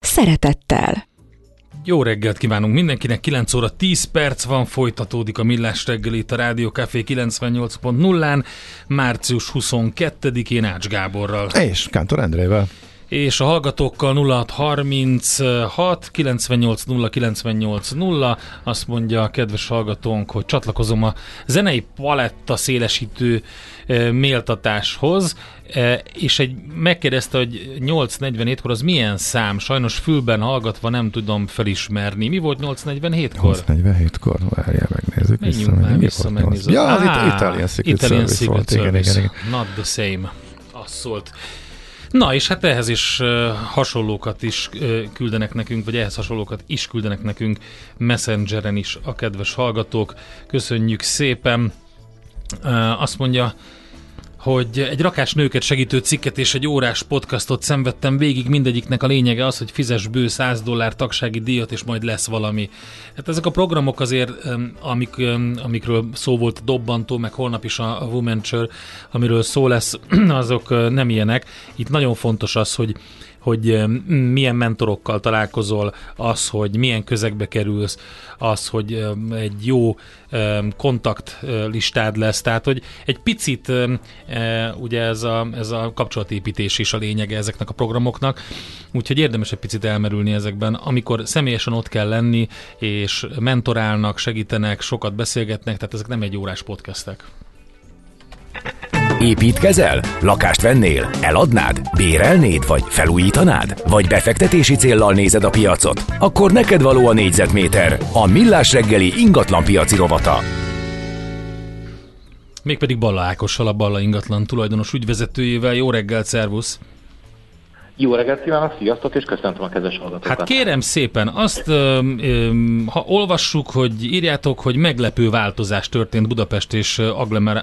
szeretettel. Jó reggelt kívánunk mindenkinek, 9 óra 10 perc van, folytatódik a Millás reggeli itt a Rádió Café 98.0-án, március 22-én Ács Gáborral. És Kántor Endrével és a hallgatókkal 0636 98 0 98 0 azt mondja a kedves hallgatónk, hogy csatlakozom a zenei paletta szélesítő e, méltatáshoz, e, és egy megkérdezte, hogy 8.47-kor az milyen szám? Sajnos fülben hallgatva nem tudom felismerni. Mi volt 8.47-kor? 8.47-kor, várjál, megnézzük. Menjünk vissza, már vissza, megnézzük. Ja, az ah, Italian Secret Italian Service Secret volt. Service. Igen, igen, igen. Not the same. Az szólt. Na, és hát ehhez is uh, hasonlókat is küldenek nekünk, vagy ehhez hasonlókat is küldenek nekünk Messengeren is a kedves hallgatók. Köszönjük szépen! Uh, azt mondja, hogy egy rakás nőket segítő cikket és egy órás podcastot szenvedtem végig, mindegyiknek a lényege az, hogy fizes bő 100 dollár tagsági díjat, és majd lesz valami. Hát ezek a programok azért, amik, amikről szó volt dobbantó, meg holnap is a Womenture, amiről szó lesz, azok nem ilyenek. Itt nagyon fontos az, hogy hogy milyen mentorokkal találkozol, az, hogy milyen közegbe kerülsz, az, hogy egy jó kontaktlistád lesz, tehát hogy egy picit e, ugye ez a, ez a kapcsolatépítés is a lényege ezeknek a programoknak, úgyhogy érdemes egy picit elmerülni ezekben, amikor személyesen ott kell lenni, és mentorálnak, segítenek, sokat beszélgetnek, tehát ezek nem egy órás podcastek. Építkezel? Lakást vennél? Eladnád? Bérelnéd? Vagy felújítanád? Vagy befektetési céllal nézed a piacot? Akkor neked való a négyzetméter, a millás reggeli ingatlan piaci rovata. Mégpedig Balla Ákossal, a Balla ingatlan tulajdonos ügyvezetőjével. Jó reggelt, szervusz! Jó reggelt kívánok, sziasztok, és köszöntöm a kedves hallgatókat. Hát kérem szépen, azt ö, ö, ha olvassuk, hogy írjátok, hogy meglepő változás történt Budapest és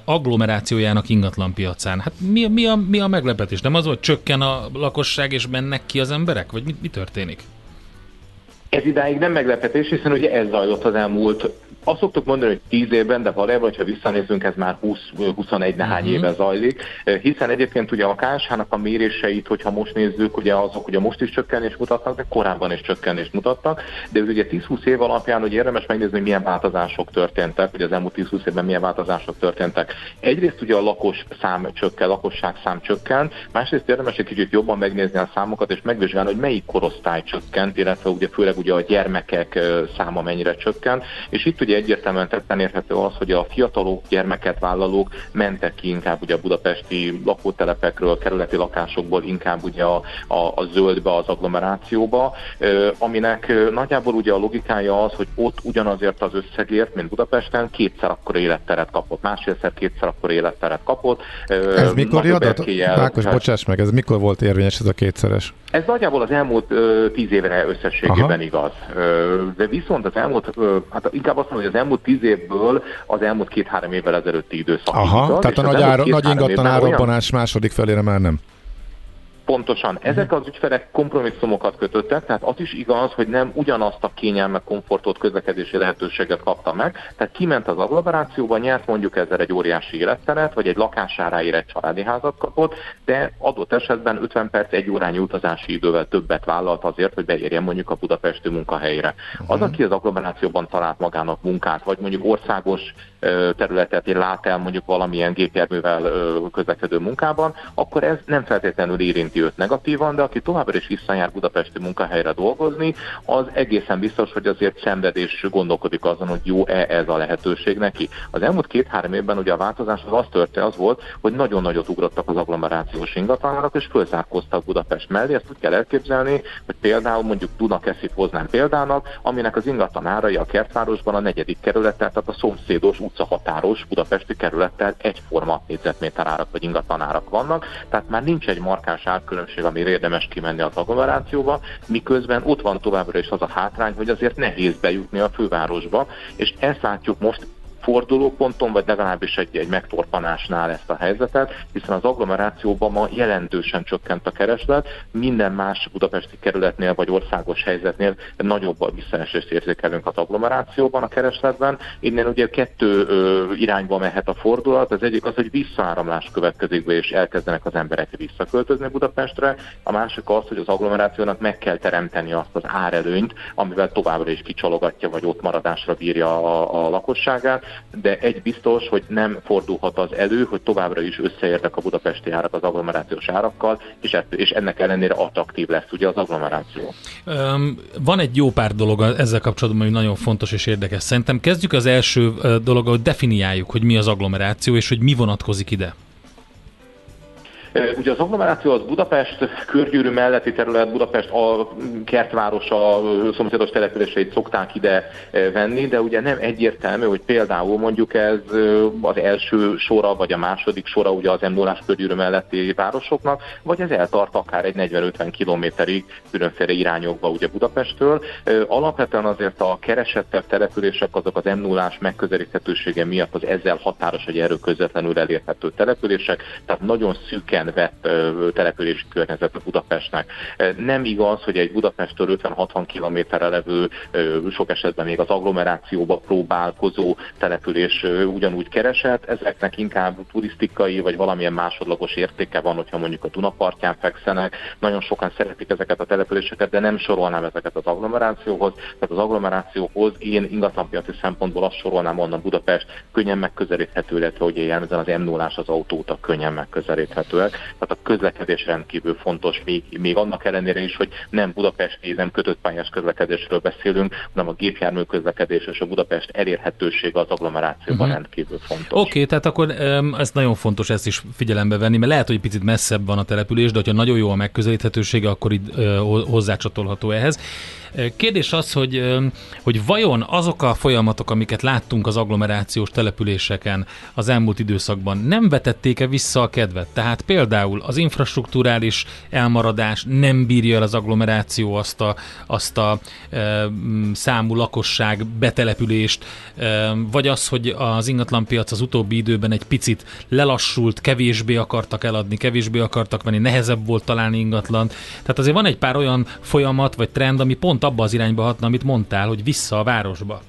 agglomerációjának ingatlan piacán. Hát mi, mi, a, mi a meglepetés? Nem az, hogy csökken a lakosság és mennek ki az emberek? Vagy mi, mi történik? Ez idáig nem meglepetés, hiszen ugye ez zajlott az elmúlt azt szoktuk mondani, hogy 10 évben, de valójában, ha visszanézünk, ez már 20-21 nehány uh-huh. éve zajlik, hiszen egyébként ugye a KSH-nak a méréseit, hogyha most nézzük, ugye azok ugye most is csökkenést mutatnak, de korábban is csökkenést mutattak, de ugye 10-20 év alapján hogy érdemes megnézni, hogy milyen változások történtek, hogy az elmúlt 10-20 évben milyen változások történtek. Egyrészt ugye a lakos szám csökken, lakosság szám csökken, másrészt érdemes egy kicsit jobban megnézni a számokat, és megvizsgálni, hogy melyik korosztály csökkent, illetve ugye főleg ugye a gyermekek száma mennyire csökken, és itt ugye egyértelműen tetten érhető az, hogy a fiatalok, gyermeket vállalók mentek ki inkább ugye a budapesti lakótelepekről, kerületi lakásokból inkább ugye a, a, a zöldbe, az agglomerációba, aminek nagyjából ugye a logikája az, hogy ott ugyanazért az összegért, mint Budapesten, kétszer akkor életteret kapott, másfélszer kétszer akkor életteret kapott. Ez mikor jött? Mákos, bocsáss meg, ez mikor volt érvényes ez a kétszeres? Ez nagyjából az elmúlt tíz évre összességében Aha. igaz. De viszont az elmúlt, hát inkább azt mondom, hogy az elmúlt tíz évből az elmúlt két-három évvel ezelőtti időszak. Aha, igaz, tehát a nagy, ára, nagy ingatlan árabbanás olyan... második felére már nem. Pontosan. Ezek az ügyfelek kompromisszumokat kötöttek, tehát az is igaz, hogy nem ugyanazt a kényelmet, komfortot, közlekedési lehetőséget kapta meg. Tehát kiment az agglomerációba, nyert mondjuk ezzel egy óriási életteret, vagy egy lakásáráért egy családi házat kapott, de adott esetben 50 perc, egy órányi utazási idővel többet vállalt azért, hogy beérjen mondjuk a budapesti munkahelyre. Az, aki az agglomerációban talált magának munkát, vagy mondjuk országos területet lát el mondjuk valamilyen gépjárművel közlekedő munkában, akkor ez nem feltétlenül érinti őt negatívan, de aki továbbra is visszajár budapesti munkahelyre dolgozni, az egészen biztos, hogy azért szenvedés gondolkodik azon, hogy jó-e ez a lehetőség neki. Az elmúlt két-három évben ugye a változás az az történt, az volt, hogy nagyon nagyot ugrottak az agglomerációs ingatlanárak, és fölzárkoztak Budapest mellé. Ezt úgy kell elképzelni, hogy például mondjuk Dunakeszit hoznám példának, aminek az ingatlan árai a kertvárosban a negyedik kerülettel, tehát a szomszédos utcahatáros budapesti kerülettel egyforma négyzetméter árak vagy ingatlanárak vannak, tehát már nincs egy markáns ár különbség, ami érdemes kimenni az agglomerációba, miközben ott van továbbra is az a hátrány, hogy azért nehéz bejutni a fővárosba, és ezt látjuk most fordulóponton, vagy legalábbis egy, egy megtorpanásnál ezt a helyzetet, hiszen az agglomerációban ma jelentősen csökkent a kereslet, minden más budapesti kerületnél vagy országos helyzetnél nagyobb a visszaesést érzékelünk az agglomerációban a keresletben. Innen ugye kettő ö, irányba mehet a fordulat, az egyik az, hogy visszaáramlás következik be, és elkezdenek az emberek visszaköltözni Budapestre, a másik az, hogy az agglomerációnak meg kell teremteni azt az árelőnyt, amivel továbbra is kicsalogatja, vagy ott maradásra bírja a, a lakosságát, de egy biztos, hogy nem fordulhat az elő, hogy továbbra is összeértek a budapesti árak az agglomerációs árakkal, és, és ennek ellenére attraktív lesz ugye az agglomeráció. Um, van egy jó pár dolog ezzel kapcsolatban, ami nagyon fontos és érdekes. Szerintem kezdjük az első dolog, hogy definiáljuk, hogy mi az agglomeráció, és hogy mi vonatkozik ide. Ugye az agglomeráció az Budapest körgyűrű melletti terület, Budapest a kertvárosa, szomszédos településeit szokták ide venni, de ugye nem egyértelmű, hogy például mondjuk ez az első sora, vagy a második sora ugye az m 0 körgyűrű melletti városoknak, vagy ez eltart akár egy 40-50 kilométerig különféle irányokba ugye Budapesttől. Alapvetően azért a keresettebb települések azok az m 0 megközelíthetősége miatt az ezzel határos, vagy erről közvetlenül elérhető települések, tehát nagyon szűken helyen vett települési környezet a Budapestnek. Nem igaz, hogy egy Budapesttől 50-60 kilométerre levő, sok esetben még az agglomerációba próbálkozó település ugyanúgy keresett. Ezeknek inkább turisztikai vagy valamilyen másodlagos értéke van, hogyha mondjuk a Dunapartján fekszenek. Nagyon sokan szeretik ezeket a településeket, de nem sorolnám ezeket az agglomerációhoz. Tehát az agglomerációhoz én ingatlanpiaci szempontból azt sorolnám onnan Budapest könnyen megközelíthető, illetve hogy ilyen ezen az m 0 az autóta könnyen megközelíthetőek tehát a közlekedés rendkívül fontos, még, még annak ellenére is, hogy nem budapesti, nem kötött pályás közlekedésről beszélünk, hanem a gépjármű közlekedés és a Budapest elérhetősége az agglomerációban uh-huh. rendkívül fontos. Oké, okay, tehát akkor ez nagyon fontos ezt is figyelembe venni, mert lehet, hogy picit messzebb van a település, de ha nagyon jó a megközelíthetősége, akkor itt hozzácsatolható ehhez. Kérdés az, hogy, hogy vajon azok a folyamatok, amiket láttunk az agglomerációs településeken az elmúlt időszakban, nem vetették-e vissza a kedvet? Tehát például az infrastruktúrális elmaradás nem bírja el az agglomeráció azt a, azt a e, számú lakosság betelepülést, e, vagy az, hogy az ingatlanpiac az utóbbi időben egy picit lelassult, kevésbé akartak eladni, kevésbé akartak venni, nehezebb volt találni ingatlant. Tehát azért van egy pár olyan folyamat vagy trend, ami pont abba az irányba hatna, amit mondtál, hogy vissza a városba.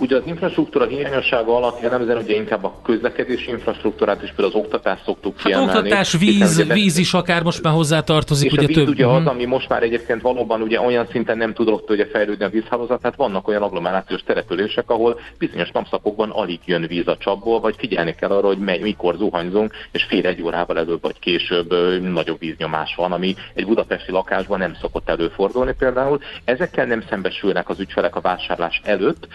Ugye az infrastruktúra hiányossága alatt jellemzően ugye inkább a közlekedési infrastruktúrát és például az oktatást szoktuk hát kiemelni. oktatás, víz, ugye, víz is akár most már hozzátartozik. És ugye a víz több... ugye az, mhm. ami most már egyébként valóban ugye olyan szinten nem tudott ugye fejlődni a vízhálózat, tehát vannak olyan agglomerációs települések, ahol bizonyos napszakokban alig jön víz a csapból, vagy figyelni kell arra, hogy mely, mikor zuhanyzunk, és fél egy órával előbb vagy később nagyobb víznyomás van, ami egy budapesti lakásban nem szokott előfordulni például. Ezekkel nem szembesülnek az ügyfelek a vásárlás előtt,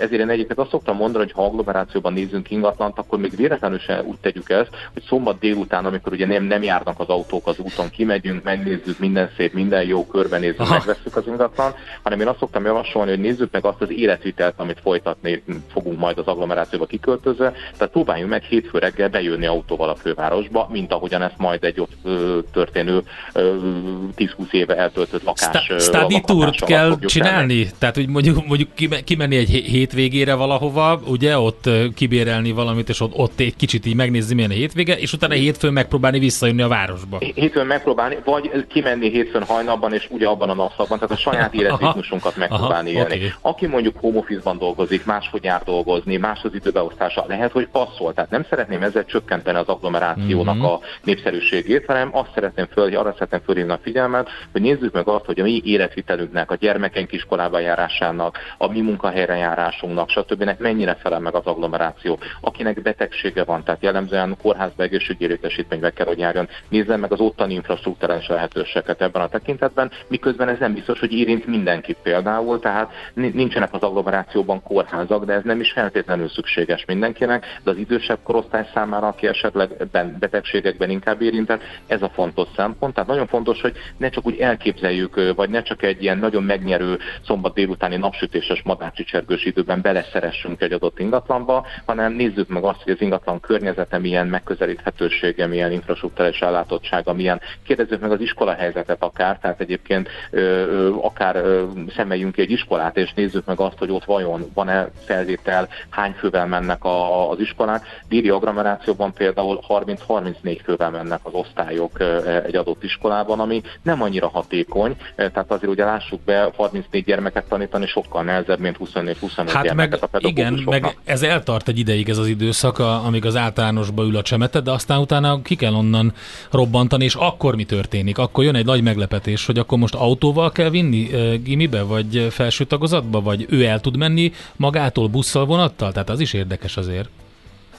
ezért én egyébként azt szoktam mondani, hogy ha agglomerációban nézzünk ingatlant, akkor még véletlenül sem úgy tegyük ezt, hogy szombat délután, amikor ugye nem, nem járnak az autók az úton, kimegyünk, megnézzük minden szép, minden jó, körbenézzük, Aha. megveszük az ingatlan, hanem én azt szoktam javasolni, hogy nézzük meg azt az életvitelt, amit folytatni fogunk majd az agglomerációba kiköltözve, tehát próbáljunk meg hétfő reggel bejönni autóval a fővárosba, mint ahogyan ezt majd egy ott ö, történő 10-20 éve eltöltött lakás. Study tourt kell csinálni? Tenni. Tehát, hogy mondjuk, mondjuk kimenni egy hétvégére valahova, ugye, ott kibérelni valamit, és ott, ott egy kicsit így megnézni, milyen a hétvége, és utána hétfőn megpróbálni visszajönni a városba. Hétfőn megpróbálni, vagy kimenni hétfőn hajnalban, és ugye abban a napszakban, tehát a saját életritmusunkat megpróbálni Aha, élni. Okay. Aki mondjuk home office-ban dolgozik, máshogy jár dolgozni, más az időbeosztása, lehet, hogy passzol. Tehát nem szeretném ezzel csökkenteni az agglomerációnak mm-hmm. a népszerűségét, hanem azt szeretném föl, arra szeretném fölhívni a figyelmet, hogy nézzük meg azt, hogy a mi életvitelünknek, a gyermekenk iskolába járásának, a mi munkahelyre járásunknak, stb. mennyire felel meg az agglomeráció. Akinek betegsége van, tehát jellemzően kórházba egészségügyi létesítménybe kell, hogy járjon, nézzen meg az ottani infrastruktúrális lehetőségeket ebben a tekintetben, miközben ez nem biztos, hogy érint mindenkit például, tehát nincsenek az agglomerációban kórházak, de ez nem is feltétlenül szükséges mindenkinek, de az idősebb korosztály számára, aki esetleg betegségekben inkább érintett, ez a fontos szempont. Tehát nagyon fontos, hogy ne csak úgy elképzeljük, vagy ne csak egy ilyen nagyon megnyerő szombat délutáni napsütéses madárcsicsergős időben beleszeressünk egy adott ingatlanba, hanem nézzük meg azt, hogy az ingatlan környezete milyen megközelíthetősége, milyen infrastruktúrális ellátottsága, milyen. Kérdezzük meg az iskola helyzetet akár, tehát egyébként ö, akár ö, szemeljünk ki egy iskolát, és nézzük meg azt, hogy ott vajon van-e felvétel, hány fővel mennek a, az iskolák. Déli agglomerációban például 30-34 fővel mennek az osztályok egy adott iskolában, ami nem annyira hatékony, tehát azért ugye lássuk be, 34 gyermeket tanítani sokkal nehezebb, mint 24-25 hát meg, a Igen, meg ez eltart egy ideig ez az időszak, amíg az általánosba ül a csemetet, de aztán utána ki kell onnan robbantani, és akkor mi történik? Akkor jön egy nagy meglepetés, hogy akkor most autóval kell vinni gimibe, vagy felső tagozatba, vagy ő el tud menni magától busszal, vonattal? Tehát az is érdekes azért.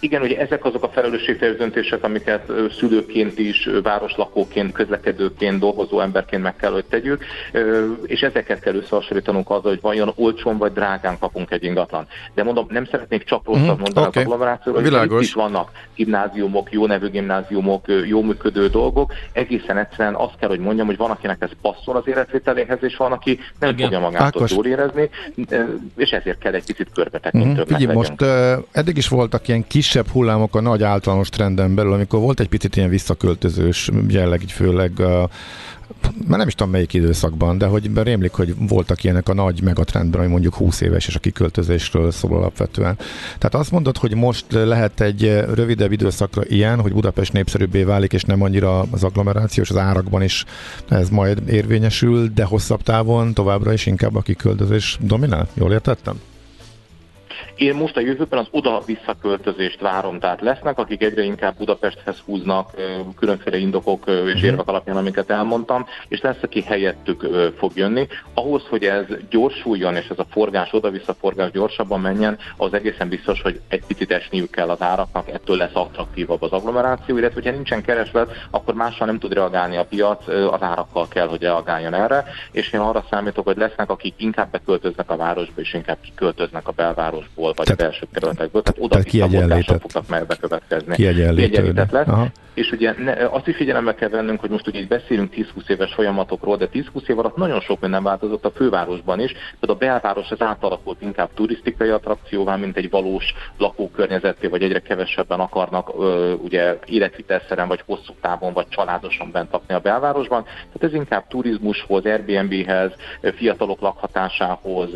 Igen, ugye ezek azok a felelősségteljes döntések, amiket szülőként is, városlakóként, közlekedőként, dolgozó emberként meg kell, hogy tegyük, és ezeket kell összehasonlítanunk azzal, hogy vajon olcsón vagy drágán kapunk egy ingatlan. De mondom, nem szeretnék csak rosszat mm, mondani okay. az agglomerációról, hogy itt is vannak gimnáziumok, jó nevű gimnáziumok, jó működő dolgok. Egészen egyszerűen azt kell, hogy mondjam, hogy van, akinek ez passzol az életvételéhez, és van, aki nem Igen. fogja magát jól érezni, és ezért kell egy picit körbetekintőbbnek mm, Figyelj, most uh, eddig is voltak ilyen kis kisebb hullámok a nagy általános trenden belül, amikor volt egy picit ilyen visszaköltözős jelleg, így főleg a már nem is tudom melyik időszakban, de hogy rémlik, hogy voltak ilyenek a nagy megatrendben, ami mondjuk 20 éves, és a kiköltözésről szól alapvetően. Tehát azt mondod, hogy most lehet egy rövidebb időszakra ilyen, hogy Budapest népszerűbbé válik, és nem annyira az agglomerációs, az árakban is ez majd érvényesül, de hosszabb távon továbbra is inkább a kiköltözés dominál? Jól értettem? Én most a jövőben az oda-visszaköltözést várom, tehát lesznek, akik egyre inkább Budapesthez húznak különféle indokok és mhm. érvek alapján, amiket elmondtam, és lesz, aki helyettük fog jönni. Ahhoz, hogy ez gyorsuljon, és ez a forgás, oda-vissza forgás gyorsabban menjen, az egészen biztos, hogy egy picit esniük kell az áraknak, ettől lesz attraktívabb az agglomeráció, illetve hogyha nincsen kereslet, akkor mással nem tud reagálni a piac, az árakkal kell, hogy reagáljon erre, és én arra számítok, hogy lesznek, akik inkább beköltöznek a városba, és inkább kiköltöznek a belvárosból vagy tehát, belső kerületekből, tehát oda kiegyenlített fognak meg bekövetkezni. Kiegyenlített lesz. Aha. És ugye ne, azt is figyelembe kell vennünk, hogy most ugye itt beszélünk 10-20 éves folyamatokról, de 10-20 év alatt nagyon sok minden változott a fővárosban is. Tehát a belváros az átalakult inkább turisztikai attrakcióvá, mint egy valós lakókörnyezeté, vagy egyre kevesebben akarnak ö, ugye életvitelszeren, vagy hosszú távon, vagy családosan bent lakni a belvárosban. Tehát ez inkább turizmushoz, Airbnb-hez, fiatalok lakhatásához,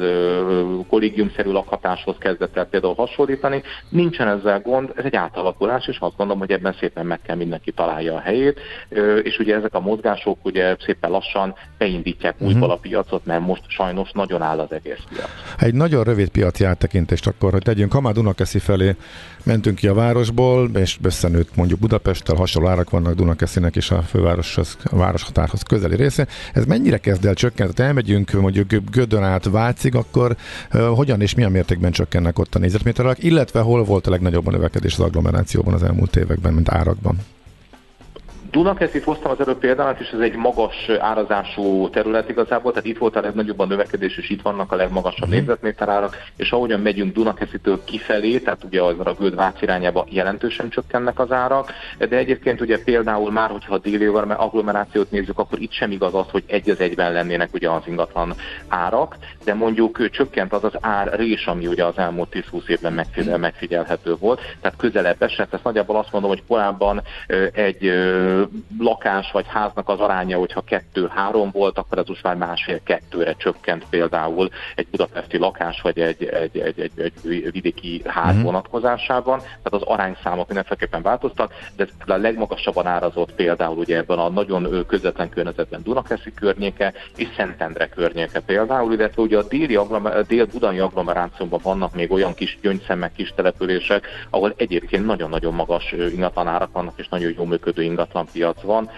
kollégiumszerű lakhatáshoz kezdett el például hasonlítani. Nincsen ezzel gond, ez egy átalakulás, és azt gondolom, hogy ebben szépen meg kell mindenki találja a helyét, és ugye ezek a mozgások ugye szépen lassan beindítják uh-huh. újból a piacot, mert most sajnos nagyon áll az egész piac. Egy nagyon rövid piaci áttekintést akkor, hogy tegyünk Kamá Dunakeszi felé, mentünk ki a városból, és összenőtt mondjuk Budapesttel, hasonló árak vannak Dunakeszinek és a fővároshoz, a városhatárhoz közeli része. Ez mennyire kezd el csökkenteni? Tehát elmegyünk mondjuk Gödön át Vácig, akkor uh, hogyan és milyen mértékben csökkennek ott a négyzetméterek, illetve hol volt a legnagyobb a növekedés az agglomerációban az elmúlt években, mint árakban? Dunakeszit hoztam az előbb példának, és ez egy magas árazású terület igazából, tehát itt volt a legnagyobb a növekedés, és itt vannak a legmagasabb mm. árak, és ahogyan megyünk Dunakeszitől kifelé, tehát ugye az a Göld Vác irányába jelentősen csökkennek az árak, de egyébként ugye például már, hogyha a déli agglomerációt nézzük, akkor itt sem igaz az, hogy egy az egyben lennének ugye az ingatlan árak, de mondjuk csökkent az az ár rés, ami ugye az elmúlt 10-20 évben megfigyel, megfigyelhető volt, tehát közelebb esett, ezt nagyjából azt mondom, hogy korábban egy lakás vagy háznak az aránya, hogyha kettő-három volt, akkor ez most már másfél-kettőre csökkent például egy budapesti lakás vagy egy, egy, egy, egy, egy vidéki ház mm-hmm. vonatkozásában. Tehát az arányszámok mindenféleképpen változtak, de a legmagasabban árazott például ugye ebben a nagyon közvetlen környezetben Dunakeszi környéke és Szentendre környéke például, illetve ugye a déli dél-budai agglomerációban vannak még olyan kis gyöngyszemek, kis települések, ahol egyébként nagyon-nagyon magas ingatlanárak vannak és nagyon jó működő ingatlan piac van.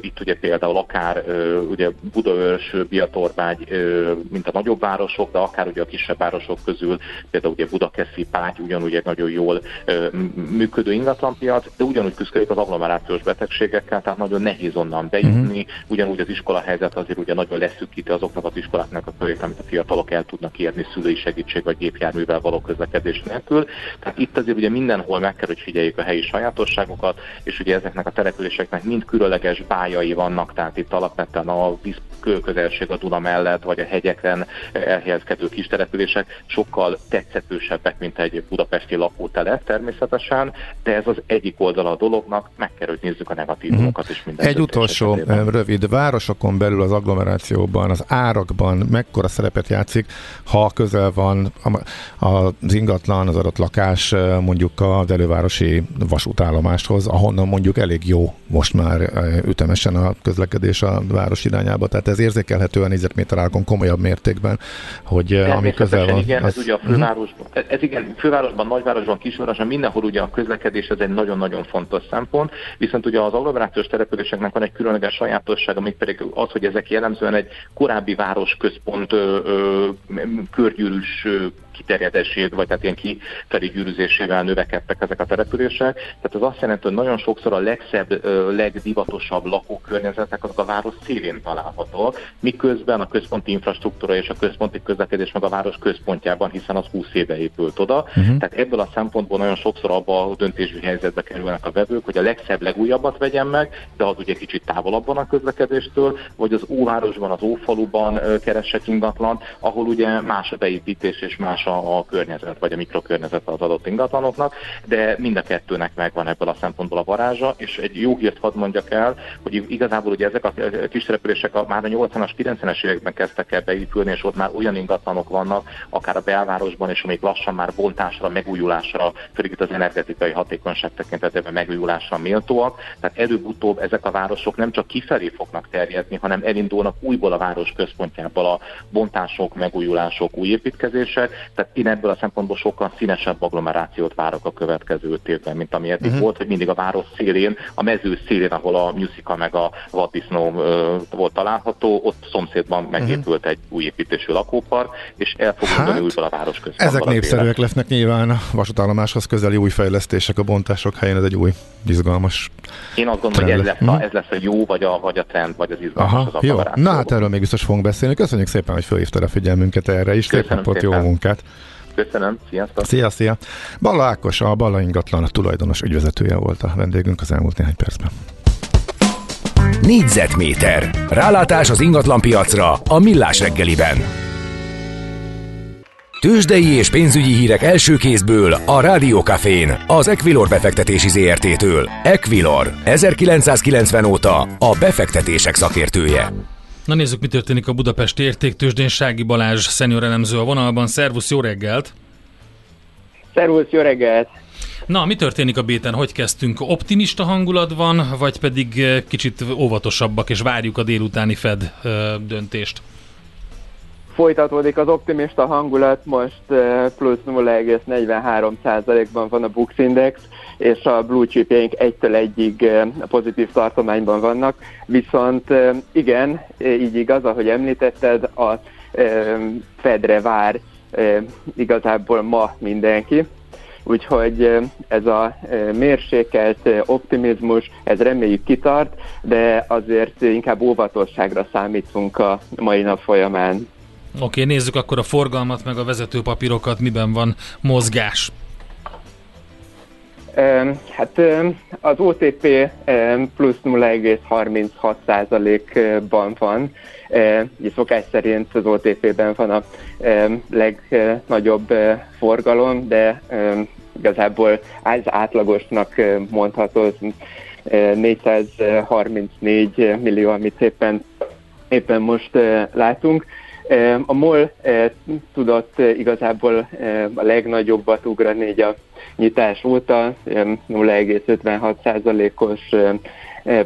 Itt ugye például akár ugye Budaörs, Biatorvágy, mint a nagyobb városok, de akár ugye a kisebb városok közül, például ugye Budakeszi, Págy ugyanúgy egy nagyon jól működő ingatlanpiac, de ugyanúgy küzdik az agglomerációs betegségekkel, tehát nagyon nehéz onnan bejutni, uh-huh. ugyanúgy az iskola helyzet azért ugye nagyon leszűkíti azoknak az iskoláknak a körét, amit a fiatalok el tudnak érni szülői segítség vagy gépjárművel való közlekedés nélkül. Tehát itt azért ugye mindenhol meg kell, hogy figyeljük a helyi sajátosságokat, és ugye ezeknek a települések településeknek mind különleges bájai vannak, tehát itt alapvetően a víz közelség a Duna mellett, vagy a hegyeken elhelyezkedő kis települések sokkal tetszetősebbek, mint egy budapesti lakótelep természetesen, de ez az egyik oldala a dolognak, meg kell, hogy nézzük a negatívumokat uh-huh. is minden Egy utolsó esetében. rövid, városokon belül az agglomerációban, az árakban mekkora szerepet játszik, ha közel van az ingatlan, az adott lakás mondjuk az elővárosi vasútállomáshoz, ahonnan mondjuk elég jó most már ütemesen a közlekedés a város irányába, tehát ez érzékelhető a négyzetméter árakon komolyabb mértékben, hogy ami közel van. Igen, az... ez ugye a fővárosban, uh-huh. ez igen, fővárosban, nagyvárosban, kisvárosban, mindenhol ugye a közlekedés ez egy nagyon-nagyon fontos szempont, viszont ugye az agglomerációs településeknek van egy különleges sajátossága, még pedig az, hogy ezek jellemzően egy korábbi városközpont körgyűrűs kiterjedését, vagy tehát ilyen kifelé gyűrűzésével növekedtek ezek a települések. Tehát ez azt jelenti, hogy nagyon sokszor a legszebb, legdivatosabb lakókörnyezetek azok a város szélén találhatók, miközben a központi infrastruktúra és a központi közlekedés meg a város központjában, hiszen az 20 éve épült oda. Uh-huh. Tehát ebből a szempontból nagyon sokszor abba a döntési helyzetbe kerülnek a vevők, hogy a legszebb, legújabbat vegyen meg, de az ugye kicsit távolabban a közlekedéstől, vagy az óvárosban, az ófaluban keresek ingatlan, ahol ugye más a beépítés és más a, a környezet, vagy a mikrokörnyezet az adott ingatlanoknak, de mind a kettőnek megvan ebből a szempontból a varázsa, és egy jó hírt hadd mondjak el, hogy igazából ugye ezek a kis települések a, már a 80-as, 90-es években kezdtek el beépülni, és ott már olyan ingatlanok vannak, akár a belvárosban, és amik lassan már bontásra, megújulásra, főleg itt az energetikai hatékonyság tekintetében megújulásra méltóak. Tehát előbb-utóbb ezek a városok nem csak kifelé fognak terjedni, hanem elindulnak újból a város központjából a bontások, megújulások, új építkezések. Tehát én ebből a szempontból sokkal színesebb agglomerációt várok a következő öt évben, mint ami eddig uh-huh. volt, hogy mindig a város szélén, a mező szélén, ahol a musical meg a vaddisznó volt található, ott szomszédban mhm. megépült uh-huh. egy új építésű lakópark, és el fog hát, újból a város központban. Ezek népszerűek lesznek nyilván a vasútállomáshoz közeli új fejlesztések a bontások helyén, ez egy új izgalmas Én azt gondolom, hogy ez lesz, a, mhm. ez lesz a jó, vagy a, vagy a trend, vagy az izgalmas Aha, az jó. Na hát erről még biztos fogunk beszélni. Köszönjük szépen, hogy felhívtad a figyelmünket erre is. Szép napot, jó munkát! Köszönöm, sziasztok! Szia, szia! Balla Ákos, a Balla ingatlan a tulajdonos ügyvezetője volt a vendégünk az elmúlt néhány percben. Négyzetméter. Rálátás az ingatlan piacra a Millás reggeliben. Tőzsdei és pénzügyi hírek első kézből a Rádiókafén, az Equilor befektetési ZRT-től. Equilor, 1990 óta a befektetések szakértője. Na nézzük, mi történik a Budapesti értéktősdén. Sági Balázs, szenior elemző a vonalban. Szervusz, jó reggelt! Szervusz, jó reggelt! Na, mi történik a béten? Hogy kezdtünk? Optimista hangulat van, vagy pedig eh, kicsit óvatosabbak, és várjuk a délutáni Fed eh, döntést? Folytatódik az optimista hangulat, most eh, plusz 0,43%-ban van a Bux Index, és a blue chipjeink egytől egyig pozitív tartományban vannak, viszont igen, így igaz, ahogy említetted, a Fedre vár igazából ma mindenki, úgyhogy ez a mérsékelt optimizmus, ez reméljük kitart, de azért inkább óvatosságra számítunk a mai nap folyamán. Oké, nézzük akkor a forgalmat, meg a vezetőpapírokat, miben van mozgás. Hát az OTP plusz 0,36%-ban van. Ugye szokás szerint az OTP-ben van a legnagyobb forgalom, de igazából az átlagosnak mondható 434 millió, amit éppen, éppen most látunk. A MOL tudott igazából a legnagyobbat ugrani a nyitás óta, 0,56%-os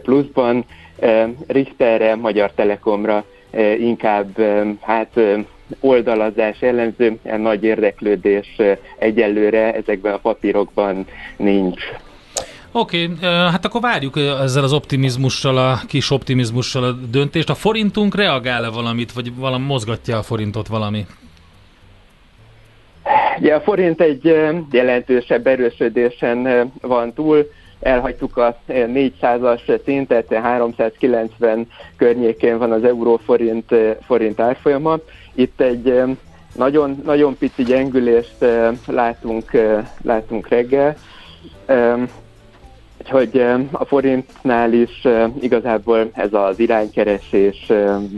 pluszban. Richterre, Magyar Telekomra inkább hát oldalazás jellemző, nagy érdeklődés egyelőre ezekben a papírokban nincs. Oké, okay, hát akkor várjuk ezzel az optimizmussal, a kis optimizmussal a döntést. A forintunk reagál-e valamit, vagy valami mozgatja a forintot valami? Ugye a forint egy jelentősebb erősödésen van túl, elhagytuk a 400-as szintet, 390 környékén van az euró-forint forint árfolyama. Itt egy nagyon, nagyon pici gyengülést látunk, látunk reggel Úgyhogy a forintnál is igazából ez az iránykeresés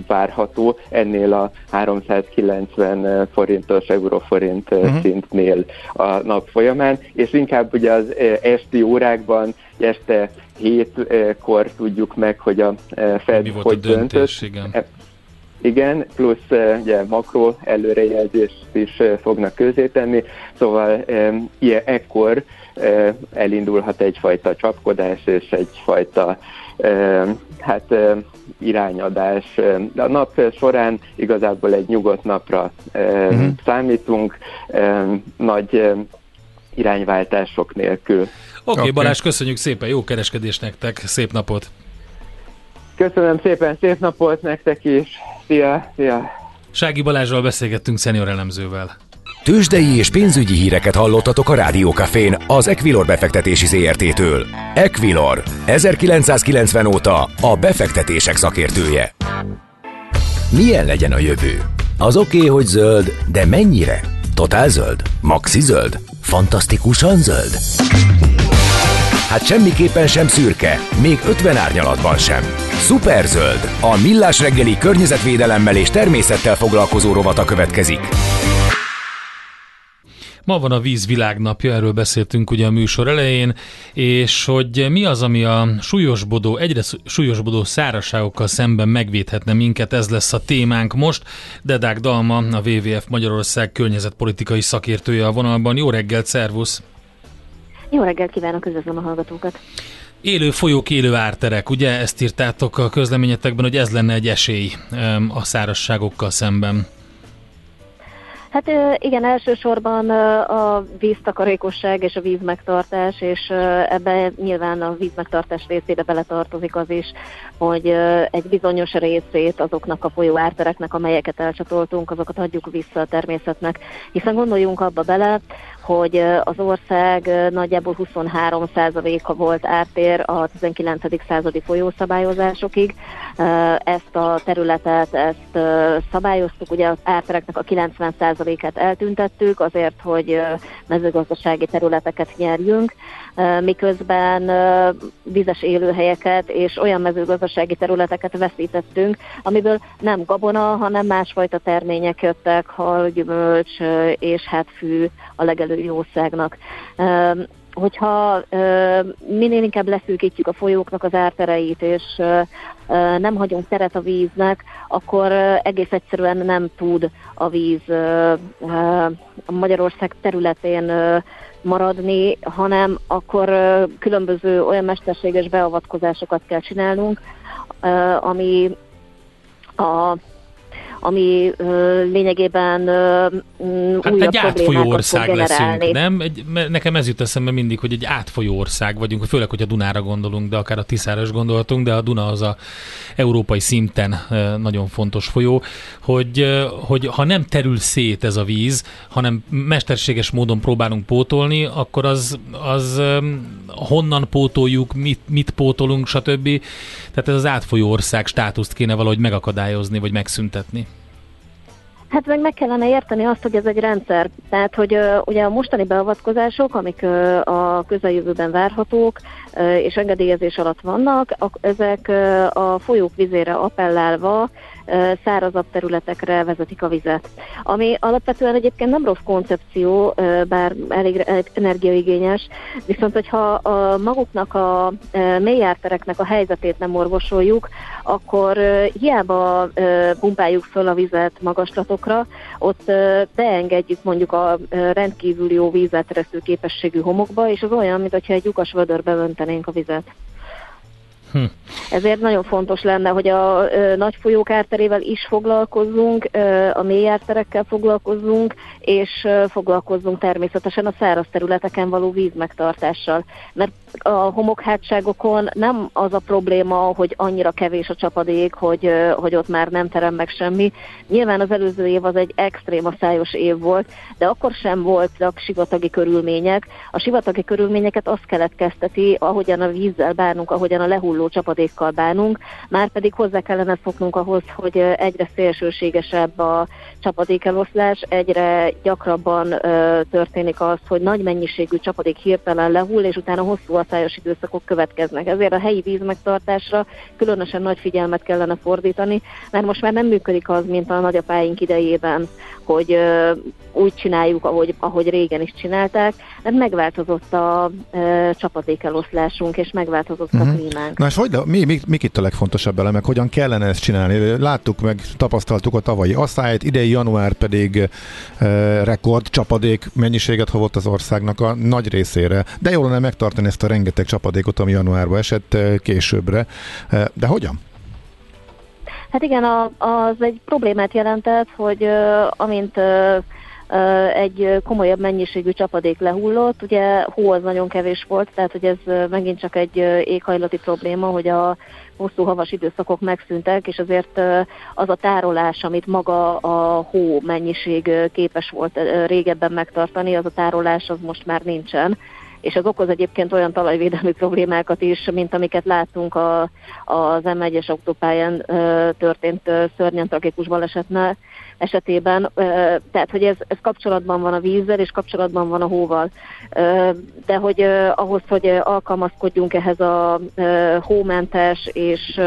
várható ennél a 390 forintos euróforint uh-huh. szintnél a nap folyamán, és inkább ugye az esti órákban, este hétkor tudjuk meg, hogy a Fed hogy a döntés, döntött. igen. Igen, plusz ugye makro előrejelzést is fognak tenni, szóval ilyen, ekkor elindulhat egyfajta csapkodás és egyfajta hát irányadás. A nap során igazából egy nyugodt napra uh-huh. számítunk, nagy irányváltások nélkül. Oké, okay, okay. Balázs, köszönjük szépen, jó kereskedés nektek, szép napot! Köszönöm szépen, szép napot nektek is! Szia, szia! Sági Balázsral beszélgettünk szenior elemzővel. Tőzsdei és pénzügyi híreket hallottatok a Rádiókafén az Equilor befektetési ZRT-től. Equilor, 1990 óta a befektetések szakértője. Milyen legyen a jövő? Az oké, okay, hogy zöld, de mennyire? Totál zöld? Maxi zöld? Fantasztikusan zöld? Hát semmiképpen sem szürke, még 50 árnyalatban sem. Superzöld, a millás reggeli környezetvédelemmel és természettel foglalkozó rovata következik. Ma van a víz világnapja, erről beszéltünk ugye a műsor elején, és hogy mi az, ami a súlyosbodó, egyre súlyosbodó szárazságokkal szemben megvédhetne minket, ez lesz a témánk most. Dedák Dalma, a WWF Magyarország környezetpolitikai szakértője a vonalban. Jó reggelt, szervusz! Jó reggelt kívánok, üdvözlöm a hallgatókat! Élő folyók, élő árterek, ugye ezt írtátok a közleményetekben, hogy ez lenne egy esély a szárazságokkal szemben. Hát igen, elsősorban a víztakarékosság és a vízmegtartás, és ebben nyilván a vízmegtartás részébe beletartozik az is, hogy egy bizonyos részét azoknak a folyó ártereknek, amelyeket elcsatoltunk, azokat adjuk vissza a természetnek. Hiszen gondoljunk abba bele, hogy az ország nagyjából 23%-a volt ártér a 19. századi folyószabályozásokig. Ezt a területet, ezt szabályoztuk, ugye az ártereknek a 90%-át eltüntettük azért, hogy mezőgazdasági területeket nyerjünk, miközben vizes élőhelyeket és olyan mezőgazdasági területeket veszítettünk, amiből nem gabona, hanem másfajta termények jöttek, hal, gyümölcs és hát fű a legelő jószágnak hogyha minél inkább leszűkítjük a folyóknak az ártereit, és nem hagyunk teret a víznek, akkor egész egyszerűen nem tud a víz Magyarország területén maradni, hanem akkor különböző olyan mesterséges beavatkozásokat kell csinálnunk, ami a ami lényegében hát újabb egy átfolyó ország leszünk, nem? Egy, nekem ez jut eszembe mindig, hogy egy átfolyó ország vagyunk, főleg, hogy a Dunára gondolunk, de akár a Tiszára is gondoltunk, de a Duna az a európai szinten nagyon fontos folyó, hogy, hogy ha nem terül szét ez a víz, hanem mesterséges módon próbálunk pótolni, akkor az, az honnan pótoljuk, mit, mit pótolunk, stb. Tehát ez az átfolyó ország státuszt kéne valahogy megakadályozni, vagy megszüntetni. Hát meg meg kellene érteni azt, hogy ez egy rendszer. Tehát, hogy uh, ugye a mostani beavatkozások, amik uh, a közeljövőben várhatók, uh, és engedélyezés alatt vannak, ezek uh, a folyók vizére appellálva szárazabb területekre vezetik a vizet. Ami alapvetően egyébként nem rossz koncepció, bár elég energiaigényes, viszont hogyha a maguknak a mélyártereknek a helyzetét nem orvosoljuk, akkor hiába pumpáljuk föl a vizet magaslatokra, ott beengedjük mondjuk a rendkívül jó vízelteresztő képességű homokba, és az olyan, mintha egy lyukas vödörbe öntenénk a vizet. Hm. Ezért nagyon fontos lenne, hogy a ö, nagy folyók árterével is foglalkozzunk, ö, a mély árterekkel foglalkozzunk, és ö, foglalkozzunk természetesen a száraz területeken való vízmegtartással. Mert a homokhátságokon nem az a probléma, hogy annyira kevés a csapadék, hogy, hogy ott már nem terem meg semmi. Nyilván az előző év az egy extrém a szájos év volt, de akkor sem voltak sivatagi körülmények. A sivatagi körülményeket azt keletkezteti, ahogyan a vízzel bánunk, ahogyan a lehulló csapadékkal bánunk, már pedig hozzá kellene szoknunk ahhoz, hogy egyre szélsőségesebb a csapadékeloszlás, egyre gyakrabban ö, történik az, hogy nagy mennyiségű csapadék hirtelen lehull, és utána hosszú tavaszályos időszakok következnek. Ezért a helyi vízmegtartásra különösen nagy figyelmet kellene fordítani, mert most már nem működik az, mint a nagyapáink idejében, hogy úgy csináljuk, ahogy, ahogy régen is csinálták, mert megváltozott a e, csapadékeloszlásunk, és megváltozott uh-huh. a mhm. klímánk. Na és hogy, mi, mi, mik itt a legfontosabb elemek? Hogyan kellene ezt csinálni? Láttuk meg, tapasztaltuk a tavalyi asszályt, idei január pedig e, rekord csapadék mennyiséget hovott az országnak a nagy részére. De jól lenne megtartani ezt a rengeteg csapadékot, ami januárban esett e, későbbre. E, de hogyan? Hát igen, az egy problémát jelentett, hogy amint egy komolyabb mennyiségű csapadék lehullott, ugye hó az nagyon kevés volt, tehát hogy ez megint csak egy éghajlati probléma, hogy a hosszú havas időszakok megszűntek, és azért az a tárolás, amit maga a hó mennyiség képes volt régebben megtartani, az a tárolás az most már nincsen és ez okoz egyébként olyan talajvédelmi problémákat is, mint amiket láttunk a, az M1-es autópályán történt szörnyen tragikus balesetnál esetében. Tehát, hogy ez, ez kapcsolatban van a vízzel, és kapcsolatban van a hóval. De hogy ahhoz, hogy alkalmazkodjunk ehhez a hómentes és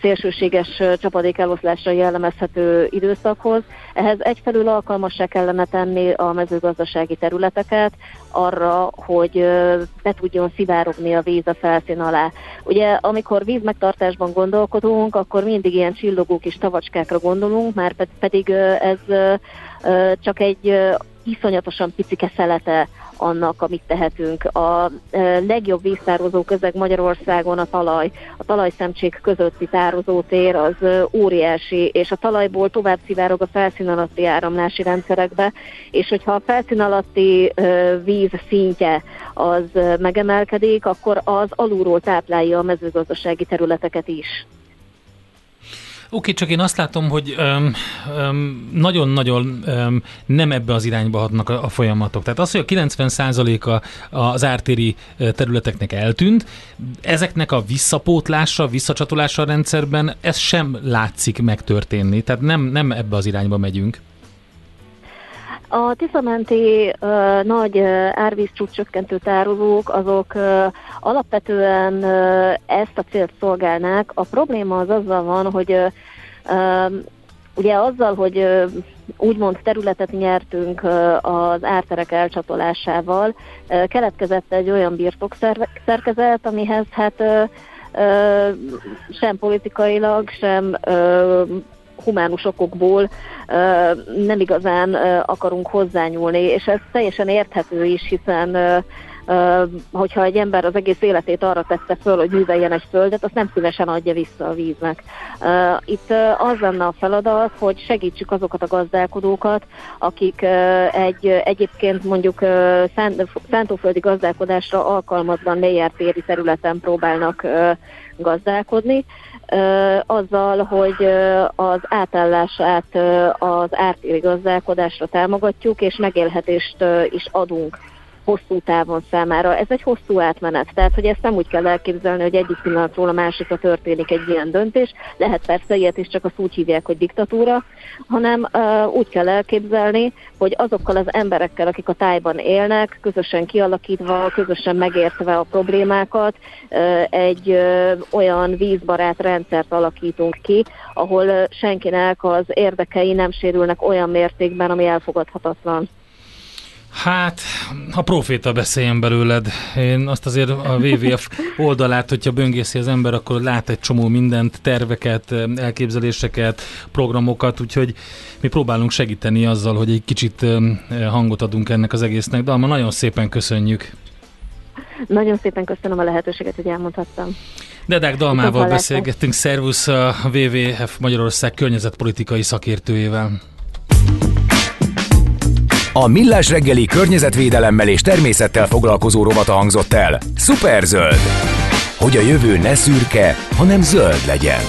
szélsőséges csapadék eloszlásra jellemezhető időszakhoz. Ehhez egyfelől alkalmassá kellene tenni a mezőgazdasági területeket arra, hogy be tudjon szivárogni a víz a felszín alá. Ugye, amikor vízmegtartásban gondolkodunk, akkor mindig ilyen csillogó kis tavacskákra gondolunk, már pedig ez csak egy iszonyatosan picike szelete annak, amit tehetünk. A e, legjobb víztározó közeg Magyarországon a talaj. A talajszemcsék közötti tározótér az e, óriási, és a talajból tovább szivárog a felszín alatti áramlási rendszerekbe, és hogyha a felszín alatti e, víz szintje az megemelkedik, akkor az alulról táplálja a mezőgazdasági területeket is. Oké, csak én azt látom, hogy nagyon-nagyon nem ebbe az irányba hatnak a, a folyamatok. Tehát az, hogy a 90%-a az ártéri területeknek eltűnt, ezeknek a visszapótlása, visszacsatolása a rendszerben, ez sem látszik megtörténni. Tehát nem, nem ebbe az irányba megyünk. A Tiszamenti uh, nagy árvízcsúcs csökkentő tárolók, azok uh, alapvetően uh, ezt a célt szolgálnák. A probléma az azzal van, hogy uh, uh, ugye azzal, hogy uh, úgymond területet nyertünk az árterek elcsatolásával, keletkezett egy olyan birtokszerkezet, amihez hát sem politikailag, sem humánus okokból nem igazán akarunk hozzányúlni, és ez teljesen érthető is, hiszen hogyha egy ember az egész életét arra tette föl, hogy műveljen egy földet, azt nem szívesen adja vissza a víznek. Itt az lenne a feladat, hogy segítsük azokat a gazdálkodókat, akik egy egyébként mondjuk szántóföldi gazdálkodásra alkalmatlan mélyártéri területen próbálnak gazdálkodni, azzal, hogy az átállását az ártéri gazdálkodásra támogatjuk, és megélhetést is adunk hosszú távon számára. Ez egy hosszú átmenet, tehát hogy ezt nem úgy kell elképzelni, hogy egyik pillanatról a másikra történik egy ilyen döntés. Lehet persze ilyet is csak azt úgy hívják, hogy diktatúra, hanem uh, úgy kell elképzelni, hogy azokkal az emberekkel, akik a tájban élnek, közösen kialakítva, közösen megértve a problémákat, uh, egy uh, olyan vízbarát rendszert alakítunk ki, ahol uh, senkinek az érdekei nem sérülnek olyan mértékben, ami elfogadhatatlan. Hát, a proféta beszéljen belőled. Én azt azért a WWF oldalát, hogyha böngészi az ember, akkor lát egy csomó mindent, terveket, elképzeléseket, programokat, úgyhogy mi próbálunk segíteni azzal, hogy egy kicsit hangot adunk ennek az egésznek. De ma nagyon szépen köszönjük. Nagyon szépen köszönöm a lehetőséget, hogy elmondhattam. Dedák Dalmával beszélgettünk, szervusz a WWF Magyarország környezetpolitikai szakértőjével. A Millás reggeli környezetvédelemmel és természettel foglalkozó rovata hangzott el. Superzöld! Hogy a jövő ne szürke, hanem zöld legyen.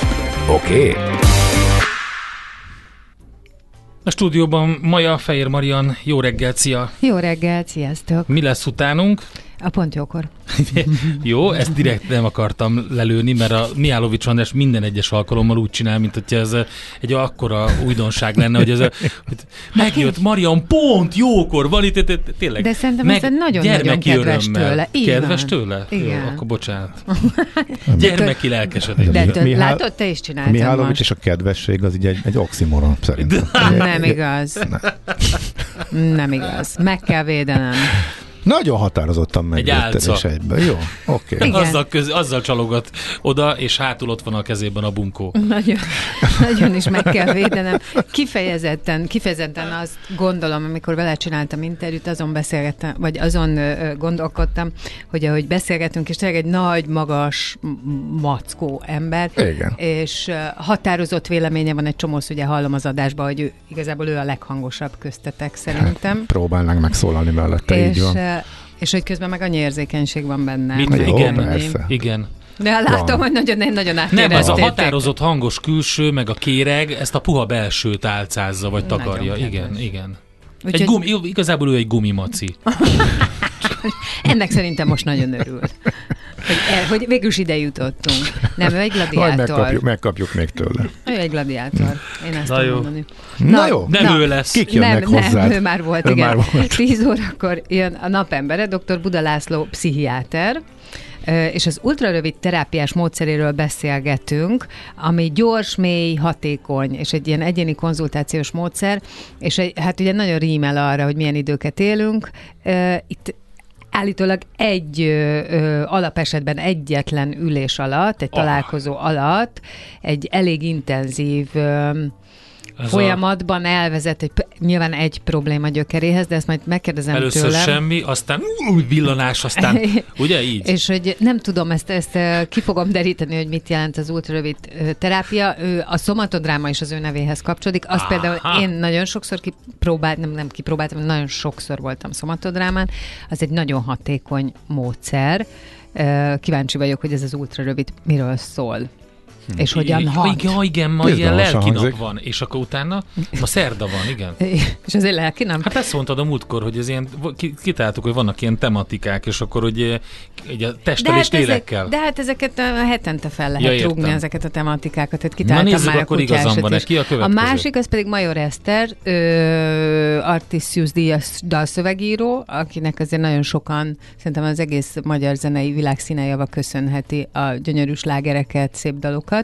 Oké? Okay? A stúdióban Maja Fehér Marian, jó reggel, szia! Jó reggel, sziasztok! Mi lesz utánunk? A pont jókor. Jó, ezt direkt nem akartam lelőni, mert a Miálovics András minden egyes alkalommal úgy csinál, mint hogy ez egy akkora újdonság lenne, hogy ez a, hogy megjött Marian, pont jókor van itt, tényleg. De szerintem ez nagyon-nagyon kedves tőle. Így kedves tőle? Igen. Jó, akkor bocsánat. Gyermeki lelkesedés. De Mihál- látod, te is csináltad Mihálovics most. és a kedvesség az így egy, egy oximoron szerintem. Nem igaz. Nem igaz. Meg kell védenem. Nagyon határozottan megvédted álca. és egyben. Jó, oké. Okay. Igen. Azzal, köz, azzal csalogat oda, és hátul ott van a kezében a bunkó. Nagyon, nagyon is meg kell védenem. Kifejezetten, kifejezetten azt gondolom, amikor vele csináltam interjút, azon beszélgettem, vagy azon gondolkodtam, hogy ahogy beszélgetünk, és tényleg egy nagy, magas, mackó ember, Igen. és határozott véleménye van egy csomósz, ugye hallom az adásban, hogy ő, igazából ő a leghangosabb köztetek szerintem. Próbálnánk megszólalni mellette, így és, van. És hogy közben meg annyi érzékenység van benne. Mit? igen, persze. igen. De látom, Van. hogy nagyon, nagyon Nem, átéreztétek. ez a határozott hangos külső, meg a kéreg, ezt a puha belsőt álcázza, vagy Nagyon takarja. kedves. Igen, igen. Egy Úgyhogy- gumi, igazából ő egy gumimaci. Ennek szerintem most nagyon örül. Hogy, el, hogy végül is ide jutottunk. Nem, ő egy Majd gladiátor. megkapjuk, megkapjuk még tőle. Ő egy gladiátor. Én ezt Na tudom jó. mondani. Na, jó. Nem Na, ő lesz. Kik Nem, jönnek nem, hozzád? ő már volt, Ő igen. már volt. 10 órakor jön a napembere, dr. Buda László pszichiáter, és az ultrarövid terápiás módszeréről beszélgetünk, ami gyors, mély, hatékony, és egy ilyen egyéni konzultációs módszer, és egy, hát ugye nagyon rímel arra, hogy milyen időket élünk. Itt állítólag egy ö, ö, alapesetben egyetlen ülés alatt, egy Ah. találkozó alatt, egy elég intenzív ö, Ez folyamatban elvezet egy, nyilván egy probléma gyökeréhez, de ezt majd megkérdezem A, először tőlem. semmi, aztán új villanás, aztán, ugye így? És hogy nem tudom, ezt, ezt ki fogom deríteni, hogy mit jelent az ultrarövid terápia. Ő, a szomatodráma is az ő nevéhez kapcsolódik. Azt Aha. például én nagyon sokszor kipróbáltam, nem, nem kipróbáltam, nagyon sokszor voltam szomatodrámán. Az egy nagyon hatékony módszer. Kíváncsi vagyok, hogy ez az ultrarövid miről szól. És hogyan hat. Ja, igen, ma ilyen Izgalmasan lelki nap hangzik. van, és akkor utána, ma szerda van, igen. És azért lelki, nem? Hát ezt mondtad a múltkor, hogy ez ilyen, ki- kitáltuk, hogy vannak ilyen tematikák, és akkor hogy eh, így a testtel és lélekkel. ezek, de hát ezeket a hetente fel lehet Ja, rúgni ezeket a tematikákat, tehát Na kitáltam nézzük, már a akkor igazam kutyásat van, ki a A következő? másik, az pedig Major Eszter, ö, Artisius Díaz dalszövegíró, akinek azért nagyon sokan, szerintem az egész magyar zenei világ színejava köszönheti a gyönyörű slágereket, szép dalokat,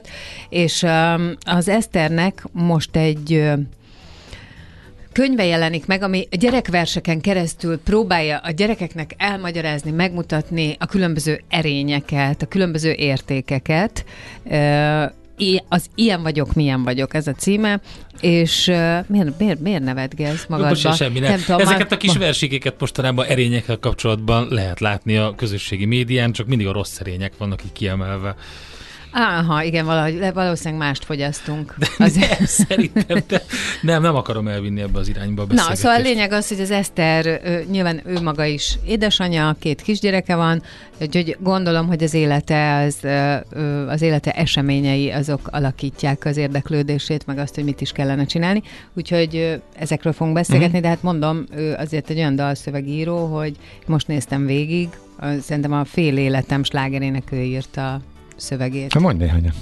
és um, az Eszternek most egy könyve jelenik meg, ami gyerekverseken keresztül próbálja a gyerekeknek elmagyarázni, megmutatni a különböző erényeket, a különböző értékeket. Az Ilyen vagyok, milyen vagyok, ez a címe, és miért, miért, miért nevetgélsz magadba? Most semmi nem. tudom, Ezeket a kis versikéket mostanában erényekkel kapcsolatban lehet látni a közösségi médián, csak mindig a rossz erények vannak így kiemelve. Aha, igen, valahogy, le- valószínűleg mást fogyasztunk. Az... Nem, szerintem, de nem, nem akarom elvinni ebbe az irányba a Na, szóval a lényeg az, hogy az Eszter, nyilván ő maga is édesanyja, két kisgyereke van, úgyhogy gondolom, hogy az élete, az, az élete eseményei azok alakítják az érdeklődését, meg azt, hogy mit is kellene csinálni. Úgyhogy ezekről fogunk beszélgetni, de hát mondom, ő azért egy olyan dalszövegíró, hogy most néztem végig, szerintem a fél életem slágerének ő írta szövegét. Hát mondj néhányat.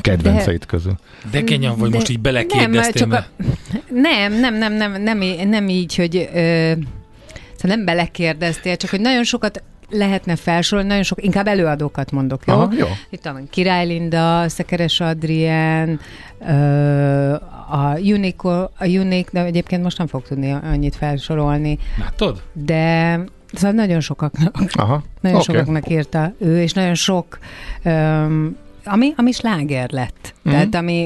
Kedvenceid közül. De kenyan vagy, De- most így Nem, belekérdeztél, csak mert... a, nem, nem, nem, nem, nem, í- nem így, hogy ö, szóval nem belekérdeztél, csak hogy nagyon sokat lehetne felsorolni, nagyon sok, inkább előadókat mondok, jó? Aha, jó. Itt van Király Linda, Szekeres Adrien, ö, a Unique, a Unique, de egyébként most nem fog tudni annyit felsorolni, Látod? de szóval nagyon sokaknak, Aha, nagyon oké. sokaknak írta ő, és nagyon sok, öm, ami, ami sláger lett. Mhm. Tehát ami